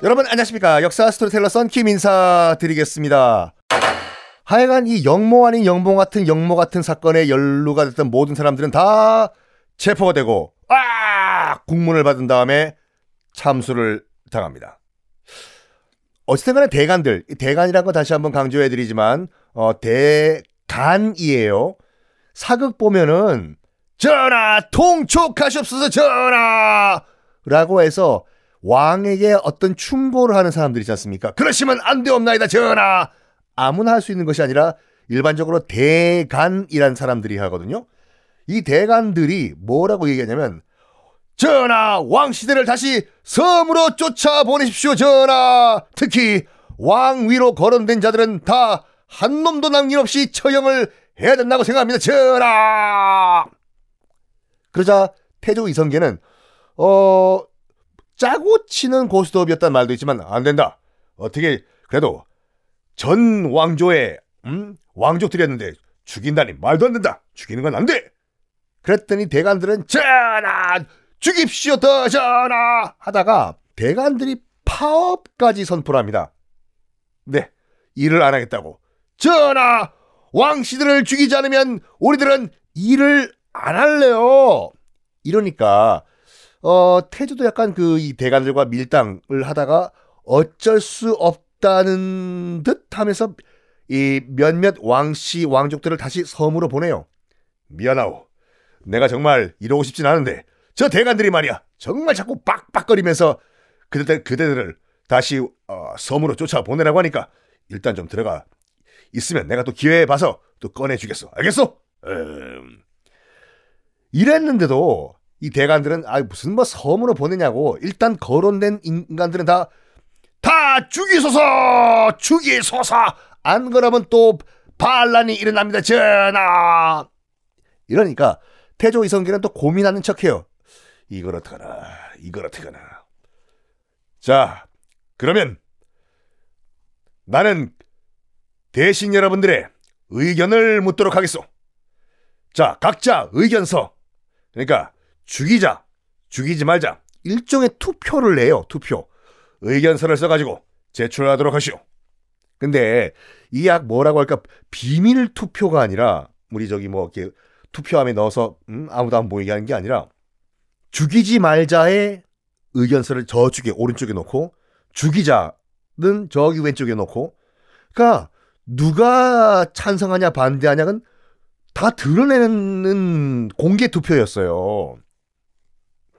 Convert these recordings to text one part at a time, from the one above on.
여러분 안녕하십니까? 역사 스토리텔러 썬킴 인사드리겠습니다. 하여간 이 영모 아닌 영모 같은 영모 같은 사건에 연루가 됐던 모든 사람들은 다 체포가 되고 아! 국문을 받은 다음에 참수를 당합니다. 어쨌든 간에 대간들 대간이란 거 다시 한번 강조해드리지만 어, 대간이에요. 사극 보면은 전하 통촉하시옵소서 전하! 라고 해서 왕에게 어떤 충고를 하는 사람들이 있지 않습니까? 그러시면 안 되옵나이다 전하 아무나 할 수 있는 것이 아니라 일반적으로 대간이란 사람들이 하거든요. 이 대간들이 뭐라고 얘기하냐면 전하 왕시대를 다시 섬으로 쫓아 보내십시오 전하 특히 왕 위로 거론된 자들은 다 한 놈도 남김없이 처형을 해야 된다고 생각합니다 전하 그러자 태조 이성계는 어 짜고 치는 고스톱이었단 말도 있지만 안 된다 어떻게 그래도 전 왕조의 음? 왕족들이었는데 죽인다니 말도 안 된다 죽이는 건 안 돼 그랬더니 대간들은 전하 죽입시오 더 전하 하다가 대간들이 파업까지 선포를 합니다. 네 일을 안 하겠다고 전하 왕씨들을 죽이지 않으면 우리들은 일을 안 할래요. 이러니까 어 태조도 약간 그 이 대간들과 밀당을 하다가 어쩔 수 없다는 듯 하면서 이 몇몇 왕씨 왕족들을 다시 섬으로 보내요. 미안하오. 내가 정말 이러고 싶진 않은데 저 대간들이 말이야 정말 자꾸 빡빡거리면서 그대 그대들을 다시 어, 섬으로 쫓아 보내라고 하니까 일단 좀 들어가 있으면 내가 또 기회 봐서 또 꺼내주겠어 알겠어? 음... 이랬는데도 이 대간들은 아 무슨 뭐 섬으로 보내냐고 일단 거론된 인간들은 다 다 죽이소서! 죽이소서! 안 그러면 또 반란이 일어납니다. 전하! 이러니까 태조 이성계는 또 고민하는 척해요. 이걸 어떡하나 이걸 어떡하나. 자 그러면 나는 대신 여러분들의 의견을 묻도록 하겠소. 자 각자 의견서. 그러니까 죽이자 죽이지 말자. 일종의 투표를 내요 투표. 의견서를 써가지고 제출하도록 하시오. 근데 이 약 뭐라고 할까? 비밀 투표가 아니라 우리 저기 뭐 이렇게 투표함에 넣어서 음, 아무도 안 보이게 하는 게 아니라 죽이지 말자의 의견서를 저쪽에 오른쪽에 놓고 죽이자는 저기 왼쪽에 놓고. 그러니까 누가 찬성하냐 반대하냐는 다 드러내는 공개 투표였어요.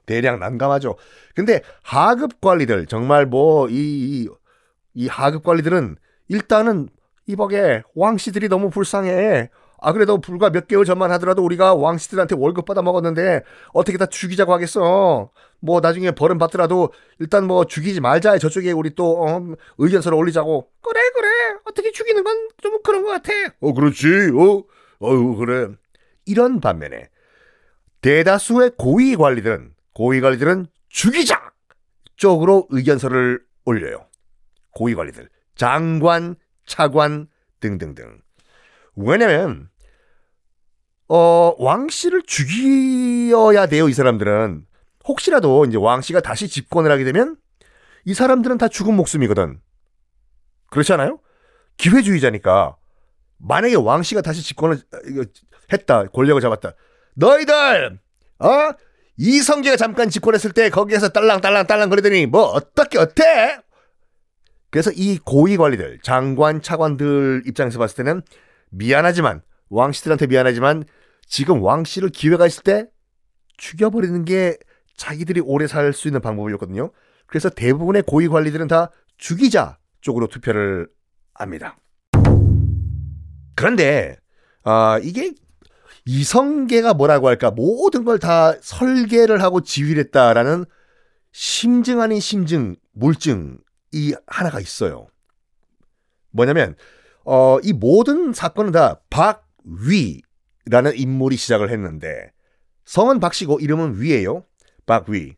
대량 난감하죠. 근데 하급 관리들 정말 뭐이이 하급 관리들은 일단은 이복에 왕씨들이 너무 불쌍해. 아 그래도 불과 몇 개월 전만 하더라도 우리가 왕씨들한테 월급 받아 먹었는데 어떻게 다 죽이자고 하겠어. 뭐 나중에 벌은 받더라도 일단 뭐 죽이지 말자. 저쪽에 우리 또 어, 의견서를 올리자고. 그래 그래. 어떻게 죽이는 건 좀 그런 것 같아. 어 그렇지. 어 어유 그래. 이런 반면에 대다수의 고위 관리들은 고위 관리들은 죽이자 쪽으로 의견서를 올려요. 고위 관리들, 장관, 차관 등등등. 왜냐면 어 왕 씨를 죽여야 돼요. 이 사람들은 혹시라도 이제 왕 씨가 다시 집권을 하게 되면 이 사람들은 다 죽은 목숨이거든. 그렇지 않아요? 기회주의자니까 만약에 왕 씨가 다시 집권을 했다, 권력을 잡았다. 너희들 어 이성계가 잠깐 집권했을 때 거기에서 딸랑딸랑딸랑 그러더니 뭐 어떻게 어때? 그래서 이 고위 관리들, 장관, 차관들 입장에서 봤을 때는 미안하지만 왕씨들한테 미안하지만 지금 왕씨를 기회가 있을 때 죽여버리는 게 자기들이 오래 살 수 있는 방법이었거든요. 그래서 대부분의 고위 관리들은 다 죽이자 쪽으로 투표를 합니다. 그런데 아 이게 이성계가 뭐라고 할까 모든 걸 다 설계를 하고 지휘를 했다라는 심증 아닌 심증 물증이 하나가 있어요. 뭐냐면 어, 이 모든 사건은 다 박위라는 인물이 시작을 했는데 성은 박씨고 이름은 위예요. 박위.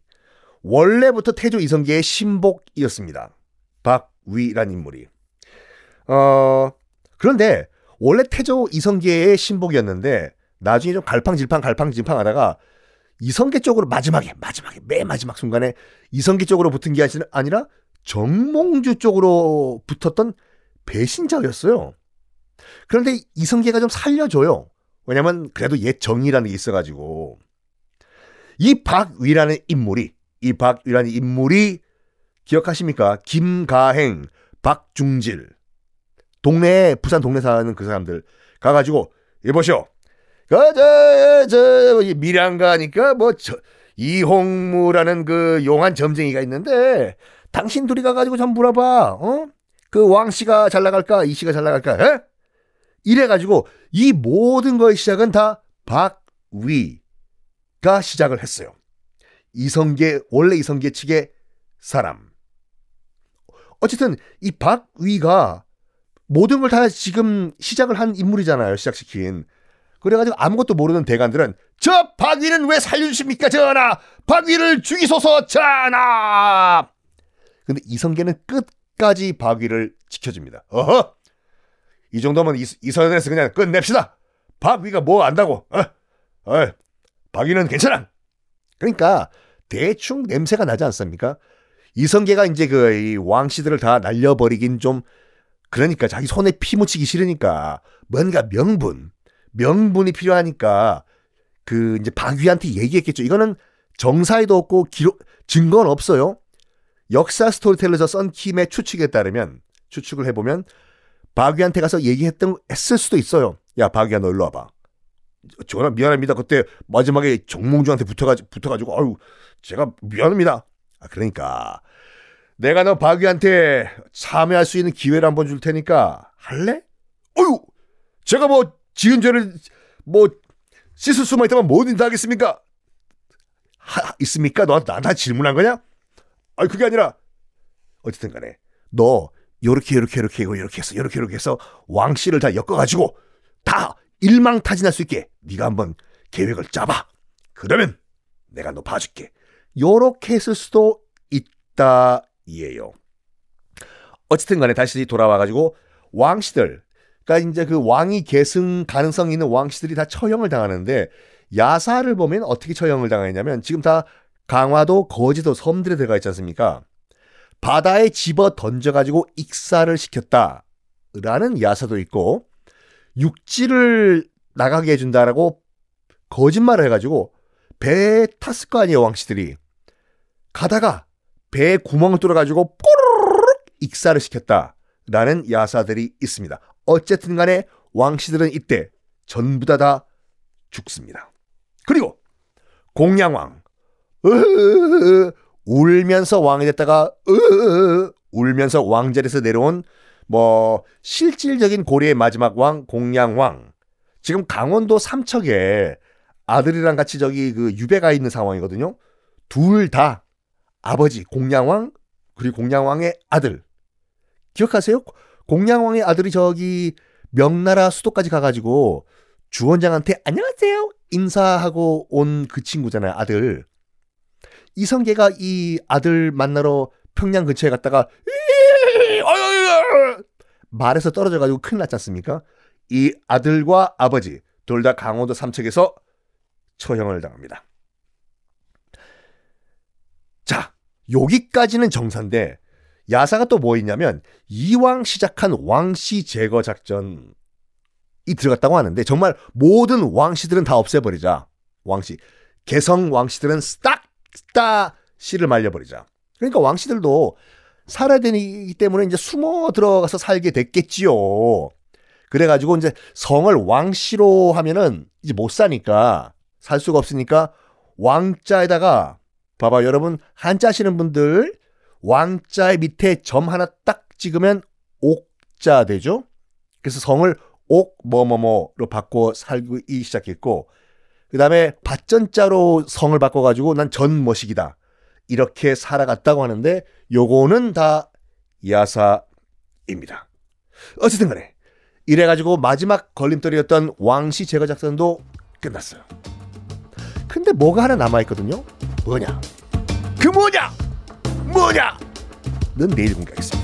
원래부터 태조 이성계의 신복이었습니다. 박위라는 인물이. 어, 그런데 원래 태조 이성계의 신복이었는데 나중에 좀 갈팡질팡 갈팡질팡 하다가 이성계 쪽으로 마지막에 마지막에 맨 마지막 순간에 이성계 쪽으로 붙은 게 아니라 정몽주 쪽으로 붙었던 배신자였어요. 그런데 이성계가 좀 살려줘요. 왜냐면 그래도 옛 정이라는 게 있어가지고 이 박위라는 인물이 이 박위라는 인물이 기억하십니까? 김가행, 박중질 동네 부산 동네 사는 그 사람들 가가지고 이보시오. 그저저 밀양가니까 뭐 저, 이홍무라는 그 용한 점쟁이가 있는데 당신 둘이 가가지고 좀 물어봐. 어? 그 왕 씨가 잘 나갈까? 이 씨가 잘 나갈까? 에? 이래가지고 이 모든 거의 시작은 다 박위가 시작을 했어요. 이성계 원래 이성계 측의 사람. 어쨌든 이 박위가 모든 걸 다 지금 시작을 한 인물이잖아요. 시작시킨. 그래가지고 아무것도 모르는 대관들은 저 박위는 왜 살려주십니까? 전하 박위를 죽이소서 전하 근데 이성계는 끝까지 박위를 지켜줍니다. 어허. 이 정도면 이, 이 선에서 그냥 끝냅시다. 박위가 뭐 안다고 어? 어, 박위는 괜찮아. 그러니까 대충 냄새가 나지 않습니까? 이성계가 이제 그 왕씨들을 다 날려버리긴 좀 그러니까 자기 손에 피 묻히기 싫으니까 뭔가 명분 명분이 필요하니까 그 이제 박위한테 얘기했겠죠. 이거는 정사에도 없고 기록 증거는 없어요. 역사 스토리텔러에서 썬킴의 추측에 따르면 추측을 해보면 박위한테 가서 얘기했던 했을 수도 있어요. 야 박위야 너 일로 와봐. 전화 미안합니다. 그때 마지막에 정몽주한테 붙어가지고 붙어가지고 아유 제가 미안합니다. 아 그러니까 내가 너 박위한테 참여할 수 있는 기회를 한번 줄 테니까 할래? 어유 제가 뭐 지은 죄를 뭐 씻을 수만 있다면 뭐든 다 하겠습니까? 하, 있습니까? 너 나한테 질문한 거냐? 아니 그게 아니라 어쨌든 간에 너 요렇게 요렇게 요렇게 요렇게 해서 요렇게 요렇게 해서 왕씨를 다 엮어가지고 다 일망타진할 수 있게 네가 한번 계획을 짜봐. 그러면 내가 너 봐줄게. 요렇게 했을 수도 있다 이에요. 어쨌든 간에 다시 돌아와가지고 왕씨들 그러니까 이제 그 왕이 계승 가능성 있는 왕씨들이 다 처형을 당하는데 야사를 보면 어떻게 처형을 당하냐면 지금 다 강화도, 거제도 섬들에 들어가 있지 않습니까? 바다에 집어 던져가지고 익사를 시켰다라는 야사도 있고 육지를 나가게 해준다라고 거짓말을 해가지고 배에 탔을 거 아니에요 왕씨들이 가다가 배에 구멍을 뚫어가지고 뽀르르 익사를 시켰다라는 야사들이 있습니다. 어쨌든 간에 왕씨들은 이때 전부 다 다 죽습니다. 그리고 공양왕 울면서 왕이 됐다가 울면서 왕자리에서 내려온 뭐 실질적인 고려의 마지막 왕 공양왕 지금 강원도 삼척에 아들이랑 같이 저기 그 유배가 있는 상황이거든요. 둘 다 아버지 공양왕 그리고 공양왕의 아들 기억하세요? 공양왕의 아들이 저기 명나라 수도까지 가가지고 주원장한테 안녕하세요 인사하고 온 그 친구잖아요 아들 이성계가 이 아들 만나러 평양 근처에 갔다가 말에서 떨어져가지고 큰일 났지 않습니까? 이 아들과 아버지 둘 다 강원도 삼척에서 처형을 당합니다. 자, 여기까지는 정사인데 야사가 또 뭐 있냐면 이왕 시작한 왕씨 제거 작전이 들어갔다고 하는데 정말 모든 왕씨들은 다 없애버리자. 왕씨. 개성 왕씨들은 싹다 씨를 말려버리자. 그러니까 왕씨들도 살아야 되기 때문에 이제 숨어 들어가서 살게 됐겠지요. 그래가지고 이제 성을 왕씨로 하면은 이제 못 사니까 살 수가 없으니까 왕자에다가 봐봐 여러분 한자 하시는 분들 왕자의 밑에 점 하나 딱 찍으면 옥자 되죠. 그래서 성을 옥 뭐뭐뭐로 바꿔 살기 시작했고 그 다음에 밭전자로 성을 바꿔가지고 난 전머식이다 이렇게 살아갔다고 하는데 요거는 다 야사입니다. 어쨌든 간에 이래가지고 마지막 걸림돌이었던 왕시 제거 작전도 끝났어요. 근데 뭐가 하나 남아있거든요. 뭐냐? 그 뭐냐? 뭐냐? 는 내일 공개하겠습니다.